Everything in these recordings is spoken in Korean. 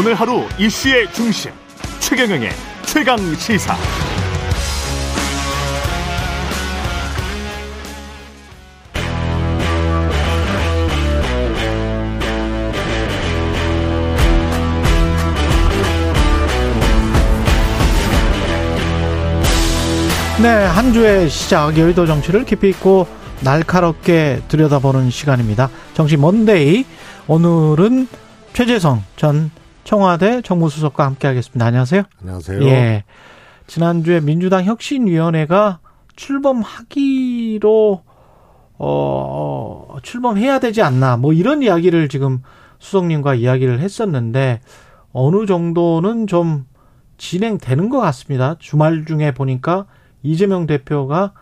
오늘 하루 이슈의 중심 최경영의 최강 시사. 네, 한 주의 시작 여의도 정치를 깊이 있고 날카롭게 들여다보는 시간입니다. 정치 먼데이 오늘은 최재성 전 청와대 정무수석과 함께하겠습니다. 안녕하세요. 안녕하세요. 예, 지난주에 민주당 혁신위원회가 출범하기로 어 출범해야 되지 않나 뭐 이런 이야기를 지금 수석님과 이야기를 했었는데 어느 정도는 좀 진행되는 것 같습니다. 주말 중에 보니까 이재명 대표가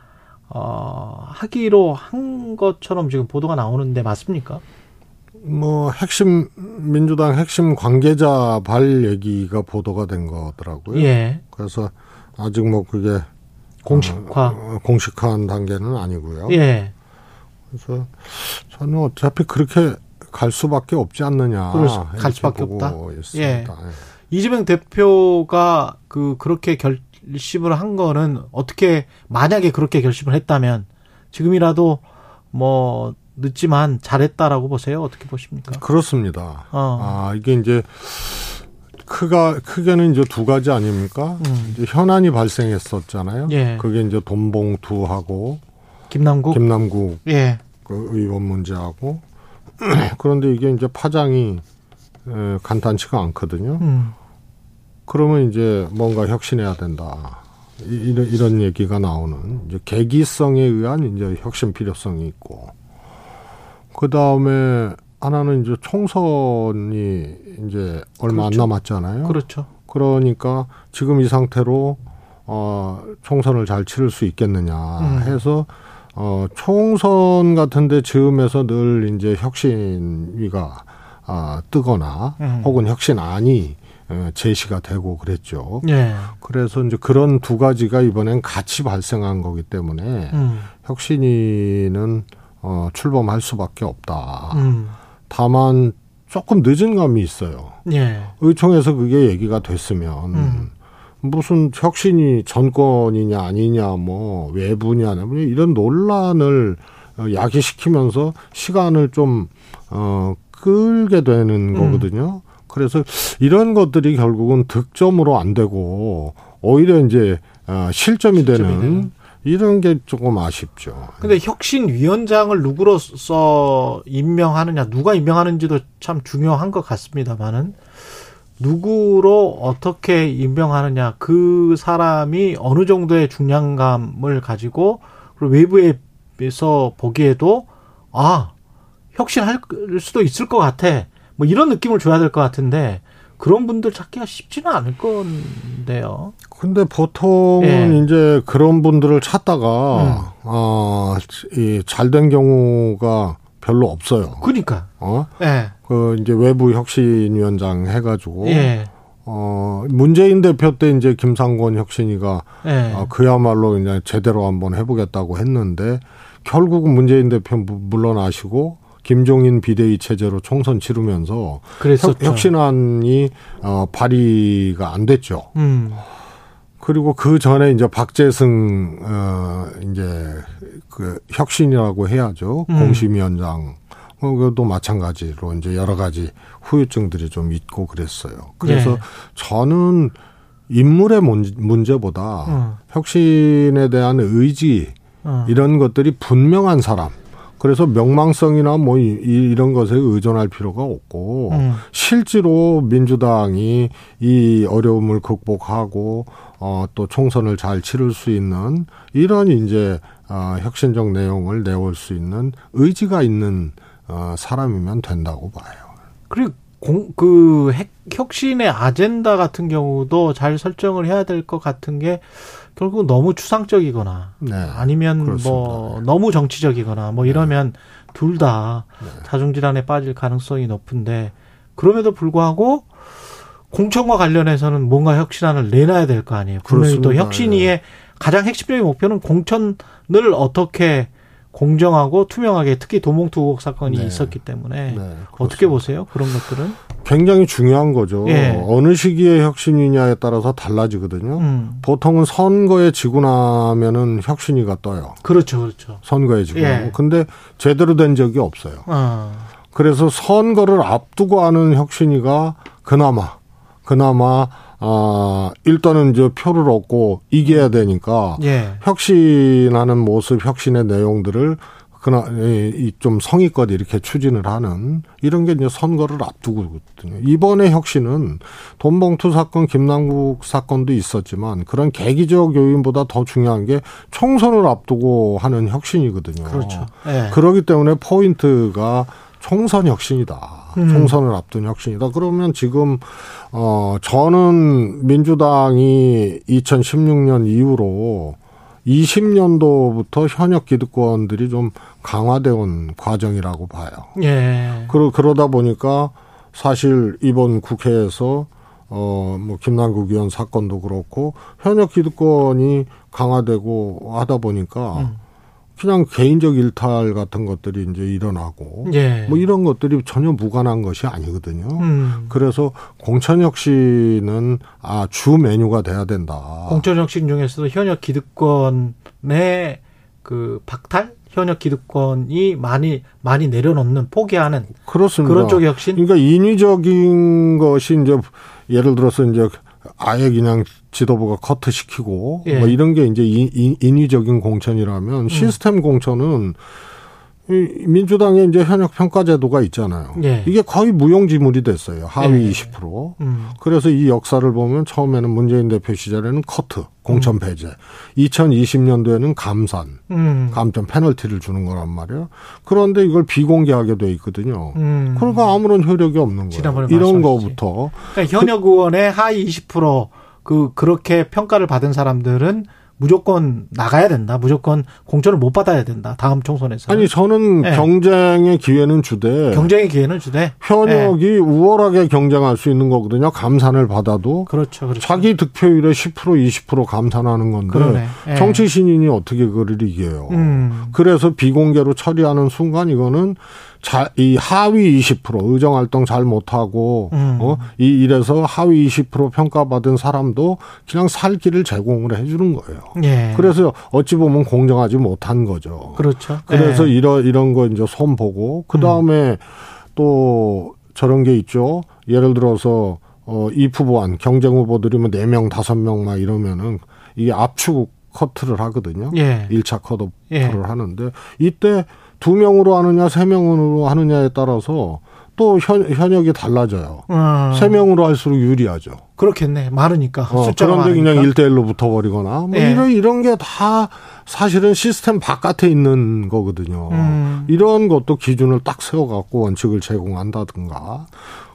어, 하기로 한 것처럼 지금 보도가 나오는데 맞습니까? 뭐 핵심 민주당 핵심 관계자 발 얘기가 보도가 된 거더라고요. 예. 그래서 아직 뭐 그게 공식화. 어, 공식화한 단계는 아니고요. 예. 그래서 저는 어차피 그렇게 갈 수밖에 없지 않느냐. 갈 수밖에 없다? 있습니다. 예. 이재명 대표가 그 그렇게 결심을 한 거는 어떻게 만약에 그렇게 결심을 했다면 지금이라도 뭐 늦지만 잘했다라고 보세요. 어떻게 보십니까? 그렇습니다. 어. 아 이게 이제 크가 크게는 이제 두 가지 아닙니까? 음. 이제 현안이 발생했었잖아요. 예. 그게 이제 돈봉투하고 김남국. 김남국 예. 그 의원 문제하고 그런데 이게 이제 파장이 에, 간단치가 않거든요. 음. 그러면 이제 뭔가 혁신해야 된다. 이- 이런 이런 얘기가 나오는 이제 계기성에 의한 이제 혁신 필요성이 있고 그 다음에 하나는 이제 총선이 이제 얼마 그렇죠. 안 남았잖아요. 그렇죠. 그러니까 지금 이 상태로 어 총선을 잘 치를 수 있겠느냐 음. 해서 어 총선 같은데 즈음에서 늘 이제 혁신위가 아 뜨거나 음. 혹은 혁신안이 어, 제시가 되고 그랬죠. 예. 그래서 이제 그런 두 가지가 이번엔 같이 발생한 거기 때문에 음. 혁신위는 어 출범할 수밖에 없다. 음. 다만 조금 늦은 감이 있어요. 예. 의총에서 그게 얘기가 됐으면 음. 무슨 혁신이 전권이냐 아니냐 뭐 외부냐 뭐 이런 논란을 어, 야기시키면서 시간을 좀 어, 끌게 되는 음. 거거든요. 그래서 이런 것들이 결국은 득점으로 안 되고 오히려 이제 어, 실점이 실점이 되는 되는. 이런 게 조금 아쉽죠. 근데 혁신위원장을 누구로서 임명하느냐, 누가 임명하는지도 참 중요한 것 같습니다만은 누구로 어떻게 임명하느냐, 그 사람이 어느 정도의 중량감을 가지고 그리고 외부에서 보기에도 아 혁신할 수도 있을 것 같아. 뭐 이런 느낌을 줘야 될 것 같은데 그런 분들 찾기가 쉽지는 않을 건데요. 근데 보통은 예. 이제 그런 분들을 찾다가 어, 이 잘된 경우가 별로 없어요. 그러니까 어? 예, 그 이제 외부 혁신위원장 해가지고 예, 어 문재인 대표 때 이제 김상곤 혁신이가 예. 어, 그야말로 그냥 제대로 한번 해보겠다고 했는데 결국은 문재인 대표 무- 물러나시고 김종인 비대위 체제로 총선 치르면서 그랬었죠. 혁, 혁신안이 어, 발의가 안 됐죠. 음. 그리고 그 전에 이제 박재승 어 이제 그 혁신이라고 해야죠 음. 공심위원장 어 그것도 마찬가지로 이제 여러 가지 후유증들이 좀 있고 그랬어요. 그래서 네. 저는 인물의 문- 문제보다 어. 혁신에 대한 의지 어. 이런 것들이 분명한 사람. 그래서 명망성이나 뭐 이- 이- 이런 것에 의존할 필요가 없고 음. 실제로 민주당이 이 어려움을 극복하고 어, 또 총선을 잘 치를 수 있는 이런 이제 어, 혁신적 내용을 내올 수 있는 의지가 있는 어, 사람이면 된다고 봐요. 그리고 공, 그 핵, 혁신의 아젠다 같은 경우도 잘 설정을 해야 될 것 같은 게 결국 너무 추상적이거나 네. 아니면 그렇습니다. 뭐 너무 정치적이거나 뭐 이러면 둘다 자중질환에 빠질 가능성이 높은데 그럼에도 불구하고 공천과 관련해서는 뭔가 혁신안을 내놔야 될 거 아니에요. 분명히 또 그렇습니다. 혁신위의 가장 핵심적인 목표는 공천을 어떻게 공정하고 투명하게 특히 의혹 사건이 네. 있었기 때문에 네, 어떻게. 보세요? 그런 것들은? 굉장히 중요한 거죠. 예. 어느 시기에 혁신이냐에 따라서 달라지거든요. 음. 보통은 선거에 지고 나면은 혁신이가 떠요. 그렇죠, 그렇죠. 선거에 지고 예. 근데 제대로 된 적이 없어요. 어. 그래서 선거를 앞두고 하는 혁신이가 그나마 그나마 아 일단은 이제 표를 얻고 이겨야 되니까 예. 혁신하는 모습, 혁신의 내용들을 그나 이좀 성의껏 이렇게 추진을 하는 이런 게 이제 선거를 앞두고거든요. 이번에 혁신은 돈봉투 사건, 김남국 사건도 있었지만 그런 계기적 요인보다 더 중요한 게 총선을 앞두고 하는 혁신이거든요. 그렇죠. 예. 그러기 때문에 포인트가 총선 혁신이다. 음. 총선을 앞둔 혁신이다. 그러면 지금 어 저는 민주당이 2016년 이후로 20년도부터 현역 기득권들이 좀 강화돼 온 과정이라고 봐요. 예. 그러, 그러다 보니까 사실 이번 국회에서 어, 뭐, 김남국 의원 사건도 그렇고, 현역 기득권이 강화되고 하다 보니까, 음. 그냥 개인적 일탈 같은 것들이 이제 일어나고, 예. 뭐 이런 것들이 전혀 무관한 것이 아니거든요. 음. 그래서 공천혁신은 아, 주 메뉴가 돼야 된다. 공천혁신 중에서도 현역 기득권의 그 박탈? 현역 기득권이 많이 많이 내려놓는 포기하는 그렇습니다. 그런 쪽의 혁신? 그러니까 인위적인 것이 이제 예를 들어서 이제 아예 그냥 지도부가 커트 시키고 예. 음. 뭐 이런 게 이제 인, 인- 인위적인 공천이라면 시스템 공천은 이 민주당의 이제 현역 평가 제도가 있잖아요. 예. 이게 거의 무용지물이 됐어요. 하위 예. 20%. 음. 그래서 이 역사를 보면 처음에는 문재인 대표 시절에는 커트, 공천 배제. 2020년도에는 감산, 음. 감점 페널티를 주는 거란 말이에요. 그런데 이걸 비공개하게 돼 있거든요. 음. 그러니까 아무런 효력이 없는 거예요. 이런 말씀하셨지. 거부터 그러니까 현역 의원의 하위 20%그 그렇게 평가를 받은 사람들은 무조건 나가야 된다. 무조건 공천을 못 받아야 된다. 다음 총선에서. 아니 저는 네. 경쟁의 기회는 주되 경쟁의 기회는 주되. 현역이 우월하게 경쟁할 수 있는 거거든요. 감산을 받아도 그렇죠. 그렇죠. 자기 득표율의 10% 20% 감산하는 건데. 예. 정치 신인이 어떻게 그를 이겨요? 음. 그래서 비공개로 처리하는 순간 이거는 자, 이 하위 20% 의정 활동 잘 못하고 음. 어, 이 이래서 하위 20% 평가받은 사람도 그냥 살 길을 제공을 해주는 거예요. 예. 그래서 어찌 보면 공정하지 못한 거죠. 그렇죠. 그래서 예. 이런 이런 거 이제 손 보고 그 다음에 또 저런 게 있죠. 예를 들어서 어 이프보안 경쟁 후보들이 뭐 4명, 5명 막 이러면은 이게 압축 커트를 하거든요. 예. 일 1차 컷오프를 예. 하는데 이때 두 명으로 하느냐 세 명으로 하느냐에 따라서 또 현, 현역이 달라져요. 어, 세 명으로 할수록 유리하죠. 그렇겠네. 많으니까. 어, 그런데 많으니까. 그냥 1대1로 붙어버리거나 뭐 예. 이런 이런 게 다 사실은 시스템 바깥에 있는 거거든요. 음. 이런 것도 기준을 딱 세워갖고 원칙을 제공한다든가.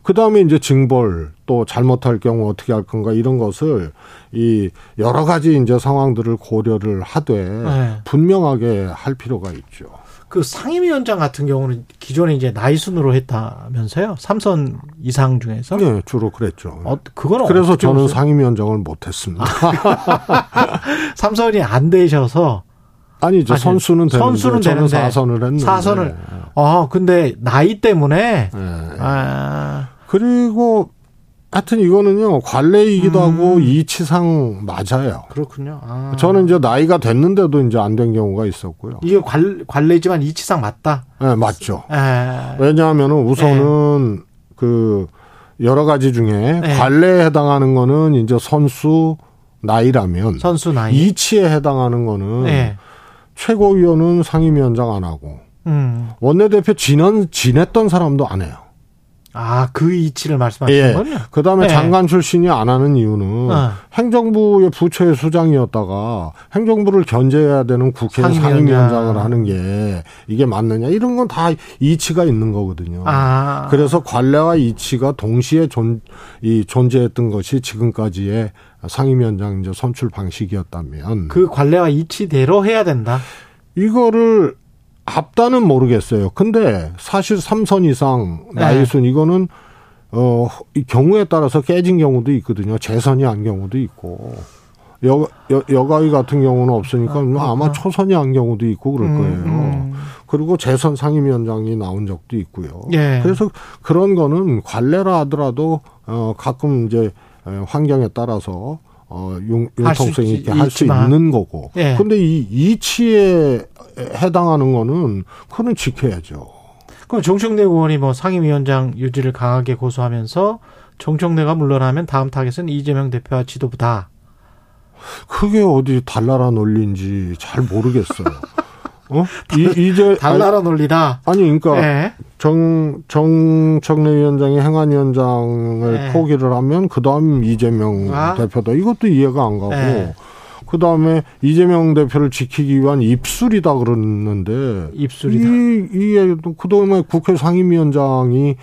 그 다음에 이제 징벌 또 잘못할 경우 어떻게 할 건가 이런 것을 이 여러 가지 이제 상황들을 고려를 하되 네. 분명하게 할 필요가 있죠. 그 상임위원장 같은 경우는 기존에 이제 나이 순으로 했다면서요? 삼선 이상 중에서? 네, 주로 그랬죠. 어, 그거는 그래서 저는 보세요? 상임위원장을 못했습니다. 삼선이 안 되셔서 아니죠. 아니, 선수는 되는데 선수는 저는 되는데 사선을 했는데. 사선을 아 근데 나이 때문에 네. 아 그리고 하여튼 이거는요 관례이기도 음. 하고 이치상 맞아요. 그렇군요. 아. 저는 이제 나이가 됐는데도 이제 안 된 경우가 있었고요. 이게 관, 관례지만 이치상 맞다. 네, 맞죠. 에. 왜냐하면은 우선은 그 여러 가지 중에 네. 관례에 해당하는 거는 이제 선수 나이라면 선수 나이. 이치에 해당하는 거는 네. 최고위원은 상임위원장 안 하고 음. 원내대표 지난 지냈던 사람도 안 해요. 아, 그 이치를 말씀하시는 예. 거군요. 그다음에 네. 장관 출신이 안 하는 이유는 어. 행정부의 부처의 수장이었다가 행정부를 견제해야 되는 국회 상임위원장. 상임위원장을 하는 게 이게 맞느냐 이런 건 다 이치가 있는 거거든요. 아. 그래서 관례와 이치가 동시에 존, 이 존재했던 것이 지금까지의 상임위원장 이제 선출 방식이었다면 그 관례와 이치대로 해야 된다. 이거를 합다는 모르겠어요. 근데 사실 3선 이상 네. 나이순 이거는 어, 이 경우에 따라서 깨진 경우도 있거든요. 재선이 한 경우도 있고. 여, 여, 여가위 같은 경우는 없으니까 아. 아마 초선이 한 경우도 있고 그럴 음, 거예요. 음. 그리고 재선 상임위원장이 나온 적도 있고요. 예. 그래서 그런 거는 관례라 하더라도 어 가끔 이제 에, 환경에 따라서 어 융통성 있- 있게 할 수. 있는 거고. 예. 근데 이 이치에 해당하는 거는 그거는 지켜야죠. 그럼 정청래 의원이 뭐 상임위원장 유지를 강하게 고수하면서 정청래가 물러나면 다음 타겟은 이재명 대표와 지도부다. 그게 어디 달나라 논리인지 잘 모르겠어요. 어? 이, 이제 달나라 논리다. 아니 그러니까 예. 정 정청래 위원장이 행안위원장을 네. 포기를 하면 그 다음 이재명 아. 대표다. 이것도 이해가 안 가고 네. 그 다음에 이재명 대표를 지키기 위한 입술이다 그러는데 입술이다. 이 이게 그 다음에 국회 상임위원장이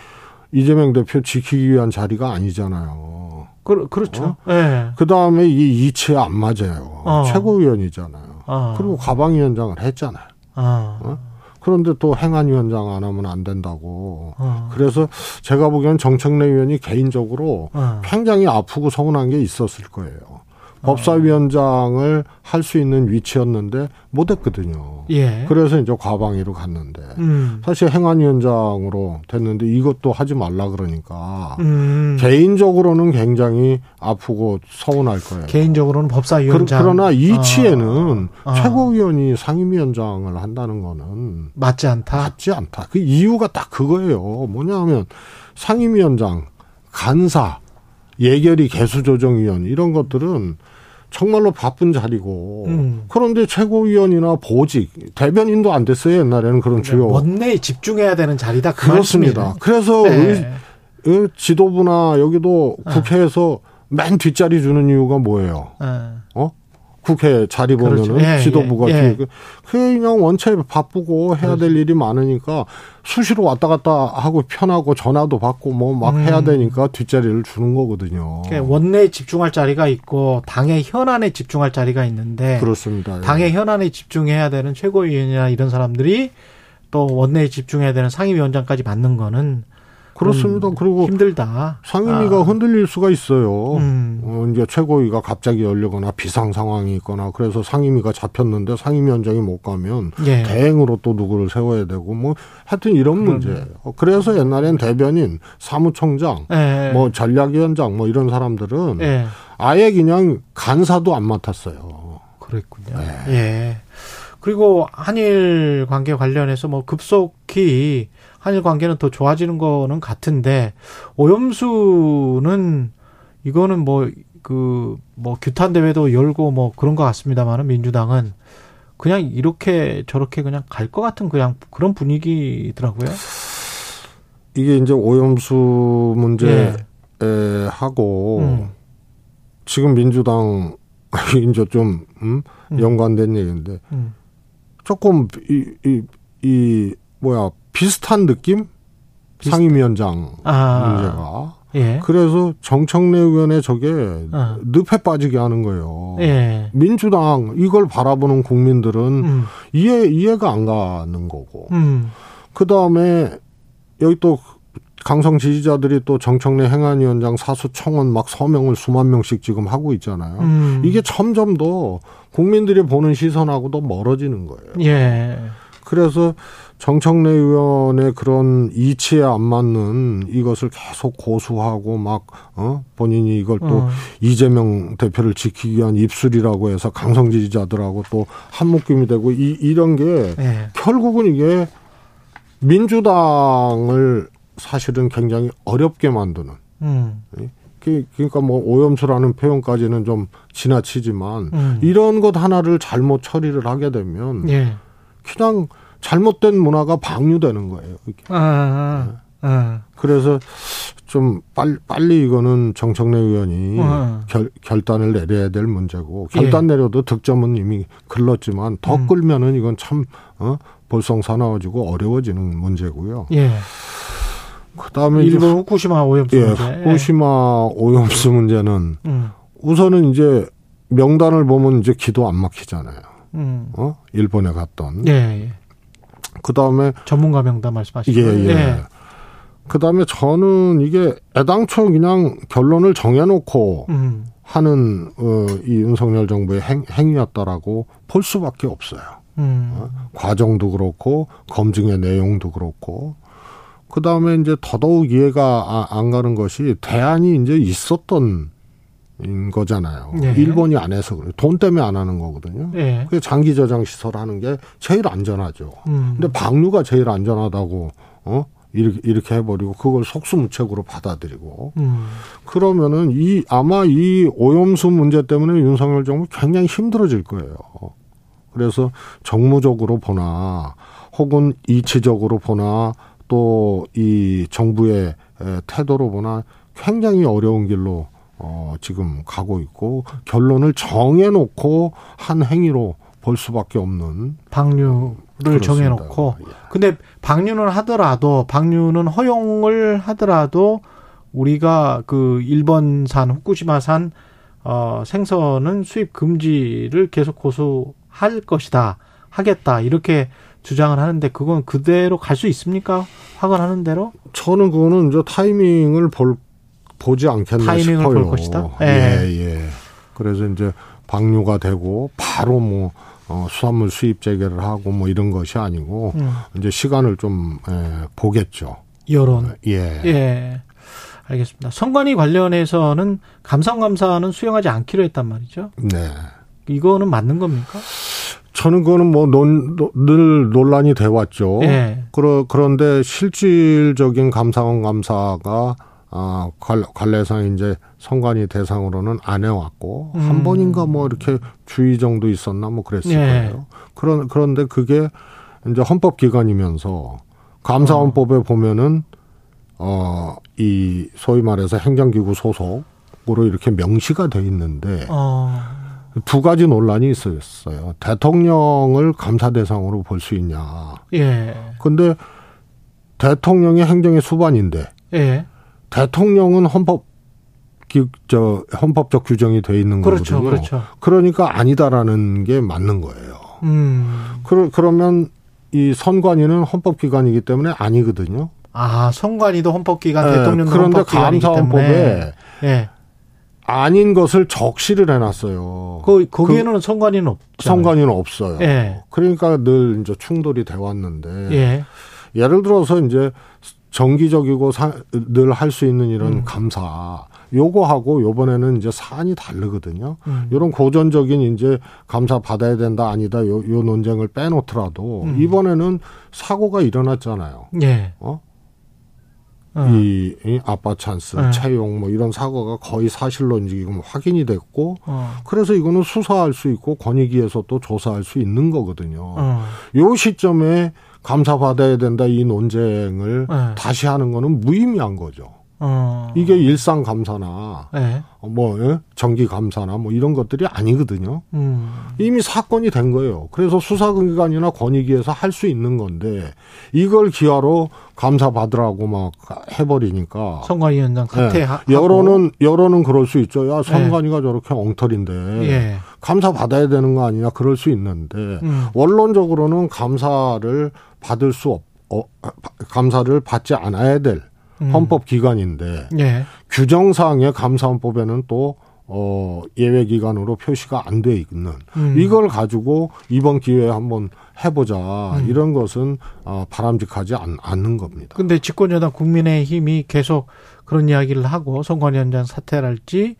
이재명 대표 지키기 위한 자리가 아니잖아요. 그, 그렇죠. 예. 그 다음에 이 이치에 안 맞아요. 어. 최고위원이잖아요. 아. 그리고 가방위원장을 했잖아요. 아. 어? 그런데 또 행안위원장 안 하면 안 된다고. 어. 그래서 제가 보기엔 정청래 의원이 개인적으로 어. 굉장히 아프고 서운한 게 있었을 거예요. 어. 법사위원장을 할 수 있는 위치였는데 못했거든요. 예. 그래서 이제 과방위로 갔는데 음. 사실 행안위원장으로 됐는데 이것도 하지 말라 그러니까 음. 개인적으로는 굉장히 아프고 서운할 거예요. 개인적으로는 법사위원장. 그, 러나 이치에는 어. 어. 최고위원이 상임위원장을 한다는 거는 맞지 않다. 맞지 않다. 그 이유가 딱 그거예요. 뭐냐면 상임위원장, 간사, 예결위 개수조정위원 이런 것들은 정말로 바쁜 자리고 음. 그런데 최고위원이나 보직 대변인도 안 됐어요 옛날에는 그런 주요 원내에 집중해야 되는 자리다. 그 그렇습니다. 말씀이네. 그래서 네. 의- 의 지도부나 여기도 국회에서 맨 뒷자리 주는 이유가 뭐예요? 예. 어? 국회 자리 보면은 그렇죠. 예, 지도부가 예, 예. 그냥 원체 바쁘고 해야 될 일이 많으니까 수시로 왔다 갔다 하고 편하고 전화도 받고 뭐막 음. 해야 되니까 뒷자리를 주는 거거든요. 그러니까 원내에 집중할 자리가 있고 당의 현안에 집중할 자리가 있는데 그렇습니다. 예. 당의 현안에 집중해야 되는 최고위원이나 이런 사람들이 또 원내에 집중해야 되는 상임위원장까지 맡는 거는 그렇습니다. 음, 그리고 힘들다. 상임위가 아. 흔들릴 수가 있어요. 음. 어, 이제 최고위가 갑자기 열리거나 비상 상황이 있거나 그래서 상임위가 잡혔는데 상임위원장이 못 가면 예. 대행으로 또 누구를 세워야 되고 뭐 하여튼 이런 문제예요. 그래서 옛날엔 대변인, 사무총장, 예. 뭐 전략위원장 뭐 이런 사람들은 예. 아예 그냥 간사도 안 맡았어요. 그랬군요. 네. 예. 그리고 한일 관계 관련해서 뭐 급속히 한일 관계는 더 좋아지는 거는 같은데 오염수는 이거는 뭐그뭐 규탄 대회도 열고 뭐 그런 것 같습니다만은 민주당은 그냥 이렇게 저렇게 그냥 갈 것 같은 그냥 그런 분위기더라고요. 이게 이제 오염수 문제 예. 에 하고 음. 지금 민주당 이제 좀 음? 음. 연관된 얘기인데 음. 조금 이, 이, 이 뭐야 비슷한 느낌? 비슷- 상임위원장 아. 문제가. 예. 그래서 정청래 의원의 저게 어. 늪에 빠지게 하는 거예요. 예. 민주당 이걸 바라보는 국민들은 음. 이해 이해가 안 가는 거고. 음. 그 다음에 여기 또 강성 지지자들이 또 정청래 행안위원장 사수 청원 막 서명을 수만 명씩 지금 하고 있잖아요. 음. 이게 점점 더 국민들이 보는 시선하고도 멀어지는 거예요. 예. 그래서 정청래 의원의 그런 이치에 안 맞는 이것을 계속 고수하고 막, 어, 본인이 이걸 또 어. 이재명 대표를 지키기 위한 입술이라고 해서 강성 지지자들하고 또 한묶임이 되고 이, 이런 게 예. 결국은 이게 민주당을 사실은 굉장히 어렵게 만드는 음. 그- 그러니까 뭐 오염수라는 표현까지는 좀 지나치지만 음. 이런 것 하나를 잘못 처리를 하게 되면 예. 그냥 잘못된 문화가 방류되는 거예요. 이게. 아, 아, 아. 그래서 좀 빨리, 빨리 이거는 정청래 의원이 어. 결, 결단을 내려야 될 문제고 결단 내려도 득점은 이미 글렀지만 더 음. 끌면은 이건 참 어? 볼썽사나워지고 어려워지는 문제고요. 예. 그다음에 일본 후쿠시마 오염수 예, 문제. 후쿠시마 오염수 문제는 음. 우선은 이제 명단을 보면 이제 기도 안 막히잖아요. 음. 어? 일본에 갔던. 예, 예. 그 다음에 전문가 명단 말씀하시죠. 예, 예. 그 다음에 저는 이게 애당초 그냥 결론을 정해놓고 음. 하는 어, 이 윤석열 정부의 행, 행위였다라고 볼 수밖에 없어요. 음. 어? 과정도 그렇고 검증의 내용도 그렇고 그 다음에 이제 더더욱 이해가 아, 안 가는 것이 대안이 이제 있었던 인 거잖아요. 네. 일본이 안 해서 그래요. 돈 때문에 안 하는 거거든요. 예. 그 장기 저장 시설 하는 게 제일 안전하죠. 음. 근데 방류가 제일 안전하다고 어 이렇게 이렇게 해버리고 그걸 속수무책으로 받아들이고 음. 그러면은 이 아마 이 오염수 문제 때문에 윤석열 정부 굉장히 힘들어질 거예요. 그래서 정무적으로 보나 혹은 이치적으로 보나 또 이 정부의 에, 태도로 보나 굉장히 어려운 길로 어 지금 가고 있고 결론을 정해놓고 한 행위로 볼 수밖에 없는 방류를 그렇습니다. 정해놓고 예. 근데 방류는 하더라도 방류는 허용을 하더라도 우리가 그 일본산 후쿠시마산 어 생선은 수입 금지를 계속 고수할 것이다 하겠다 이렇게 주장을 하는데 그건 그대로 갈 수 있습니까? 확언하는 대로 저는 그거는 이제 타이밍을 볼 보지 않겠나 타이밍을 싶어요. 볼 것이다? 예, 예. 예. 그래서 이제 방류가 되고 바로 뭐 어, 수산물 수입 재개를 하고 뭐 이런 것이 아니고 음, 이제 시간을 좀 예, 보겠죠. 여론 예. 예 알겠습니다. 선관위 관련해서는 감성감사는 수용하지 않기로 했단 말이죠. 네. 이거는 맞는 겁니까? 저는 그거는 뭐늘 논란이 돼 왔죠. 예. 그러, 그런데 실질적인 감사원 감사가 아, 관- 관례상 이제 선관위 대상으로는 안 해왔고, 음. 한 번인가 뭐 이렇게 주의 정도 있었나 뭐 그랬을 예. 거예요. 그런, 그런데 그게 이제 헌법기관이면서 감사원법에 보면은, 어, 이 소위 말해서 행정기구 소속으로 이렇게 명시가 돼 있는데, 어, 두 가지 논란이 있었어요. 대통령을 감사 대상으로 볼 수 있냐. 예, 근데 대통령이 행정의 수반인데 예. 대통령은 헌법 기, 저 헌법적 규정이 돼 있는 그렇죠, 거거든요. 그렇죠. 그러니까 아니다라는 게 맞는 거예요. 음. 그러, 그러면 이 선관위는 헌법기관이기 때문에 아니거든요. 아, 선관위도 헌법기관, 예, 대통령도 그런데 헌법기관이기 때문에. 예. 아닌 것을 적시를 해놨어요. 그, 거기에는 선관위는 없죠. 선관위는 없어요. 예. 그러니까 늘 이제 충돌이 돼 왔는데 예. 예를 들어서 이제 정기적이고 늘 할 수 있는 이런 음. 감사 요거하고 요번에는 이제 사안이 다르거든요. 음. 이런 고전적인 이제 감사 받아야 된다 아니다 요, 요 논쟁을 빼놓더라도 음. 이번에는 사고가 일어났잖아요. 예. 어? 어. 이, 이 아빠 찬스, 네. 채용 뭐 이런 사고가 거의 사실로 지금 확인이 됐고 어. 그래서 이거는 수사할 수 있고 권익위에서 또 조사할 수 있는 거거든요. 어. 요 시점에 감사 받아야 된다 이 논쟁을 네. 다시 하는 거는 무의미한 거죠. 어. 이게 일상 감사나 예. 뭐 예? 정기 감사나 뭐 이런 것들이 아니거든요. 음. 이미 사건이 된 거예요. 그래서 수사기관이나 권익위에서 할 수 있는 건데 이걸 기하로 감사 받으라고 막 해버리니까 선관위원장 사퇴 예. 하 여론은 여론은 그럴 수 있죠. 야 선관위가 저렇게 엉터리인데 예. 감사 받아야 되는 거 아니냐 그럴 수 있는데 음. 원론적으로는 감사를 받을 수 없, 어, 감사를 받지 않아야 될 음. 헌법 기관인데 예. 규정상의 감사헌법에는 또 어, 예외 기관으로 표시가 안 돼 있는 음. 이걸 가지고 이번 기회에 한번 해보자 음. 이런 것은 어, 바람직하지 않, 않는 겁니다. 근데 집권여당 국민의힘이 계속 그런 이야기를 하고 선관위원장 사퇴랄지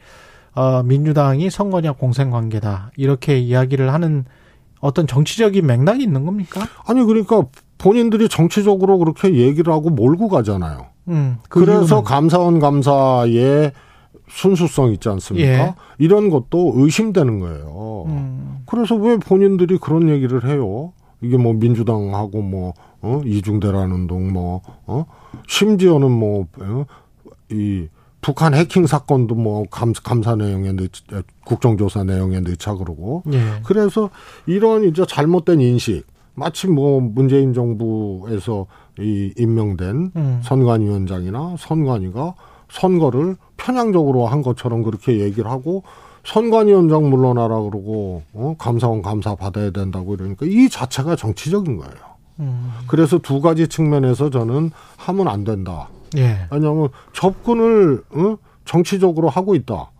어, 민주당이 선관위와 공생관계다 이렇게 이야기를 하는 어떤 정치적인 맥락이 있는 겁니까? 아니 그러니까 본인들이 정치적으로 그렇게 얘기를 하고 몰고 가잖아요. 음, 그 그래서? 감사원 감사의 순수성 있지 않습니까? 예. 이런 것도 의심되는 거예요. 음, 그래서 왜 본인들이 그런 얘기를 해요? 이게 뭐 민주당하고 뭐, 어, 이중대란 운동 뭐, 어, 심지어는 뭐, 어, 이, 북한 해킹 사건도 뭐 감, 감사 내용에 넣, 국정조사 내용에 넣자 그러고. 예. 그래서 이런 이제 잘못된 인식, 마치 뭐 문재인 정부에서 이 임명된 음. 선관위원장이나 선관위가 선거를 편향적으로 한 것처럼 그렇게 얘기를 하고 선관위원장 물러나라 그러고 어? 감사원 감사 받아야 된다고 이러니까 이 자체가 정치적인 거예요. 음, 그래서 두 가지 측면에서 저는 하면 안 된다. 예. 왜냐하면 접근을 어? 정치적으로 하고 있다.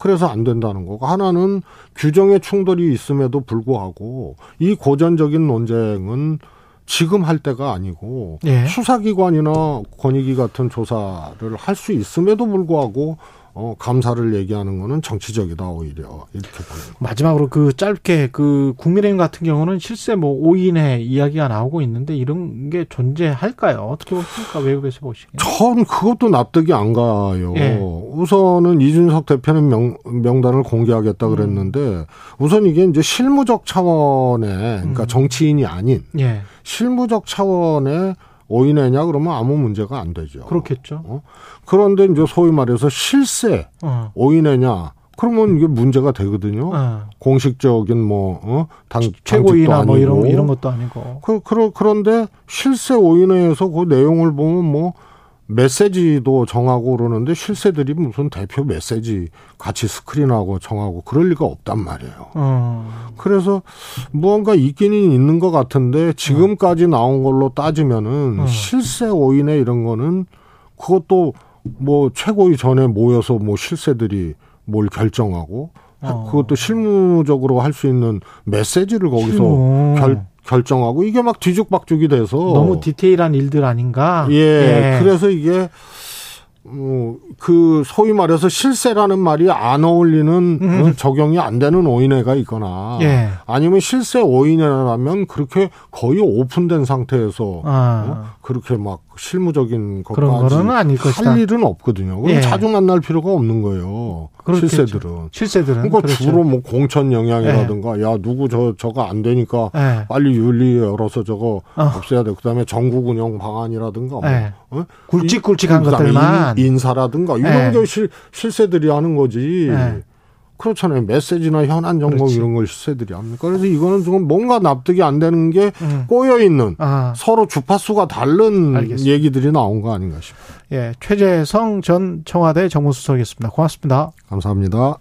그래서 안 된다는 거고 하나는 규정의 충돌이 있음에도 불구하고 이 고전적인 논쟁은 지금 할 때가 아니고 예. 수사기관이나 권익위 같은 조사를 할 수 있음에도 불구하고 어, 감사를 얘기하는 거는 정치적이다 오히려 이렇게 보는 거. 마지막으로 그 짧게 그 국민의힘 같은 경우는 실세 뭐 5인의 이야기가 나오고 있는데 이런 게 존재할까요? 어떻게 보십니까? 외국에서 보시기에. 전 그것도 납득이 안 가요. 예. 우선은 이준석 대표는 명, 명단을 공개하겠다 음. 그랬는데 우선 이게 이제 실무적 차원의 그러니까 음. 정치인이 아닌 예. 실무적 차원의 오인회냐 그러면 아무 문제가 안 되죠. 그렇겠죠. 어? 그런데 이제 소위 말해서 실세 어. 오인회냐 그러면 이게 문제가 되거든요. 어. 공식적인 뭐 어? 당 최고위나 뭐 이런. 이런 것도 아니고. 그, 그, 그런데 실세 오인회에서 그 내용을 보면 뭐 메시지도 정하고 그러는데 실세들이 무슨 대표 메시지 같이 스크린하고 정하고 그럴 리가 없단 말이에요. 어. 그래서 무언가 있기는 있는 것 같은데 지금까지 나온 걸로 따지면은 어. 실세 오인회 이런 거는 그것도 뭐 최고위 전에 모여서 뭐 실세들이 뭘 결정하고 하- 어. 그것도 실무적으로 할 수 있는 메시지를 거기서 실무. 결, 결정하고 이게 막 뒤죽박죽이 돼서 너무 디테일한 일들 아닌가? 예, 그래서 이게 어, 그 소위 말해서 실세라는 말이 안 어울리는 음. 어, 적용이 안 되는 오인회가 있거나 예. 아니면 실세 오인회라면 그렇게 거의 오픈된 상태에서 아. 어? 그렇게 막 실무적인 그런 것까지 거는 아닐 것이다. 할 일은 없거든요. 예. 자주 만날 필요가 없는 거예요. 그렇겠죠. 실세들은. 실세들은 그러니까 그렇죠. 주로 뭐 공천 영향이라든가 야 누구 저 저거 안 되니까 예. 빨리 윤리 열어서 저거 어. 없애야 돼. 그다음에 전국 운영 방안이라든가 뭐 예. 어? 굵직굵직한 것들만. 인, 인사라든가 이런 예. 게 실, 실세들이 하는 거지. 예. 그렇잖아요. 메시지나 현안 그렇지. 이런 걸 실세들이 합니까? 그래서 이거는 좀 뭔가 납득이 안 되는 게 음. 꼬여 있는 아, 서로 주파수가 다른 알겠습니다. 얘기들이 나온 거 아닌가 싶어요. 예. 최재성 전 청와대 정무수석이었습니다. 고맙습니다. 감사합니다.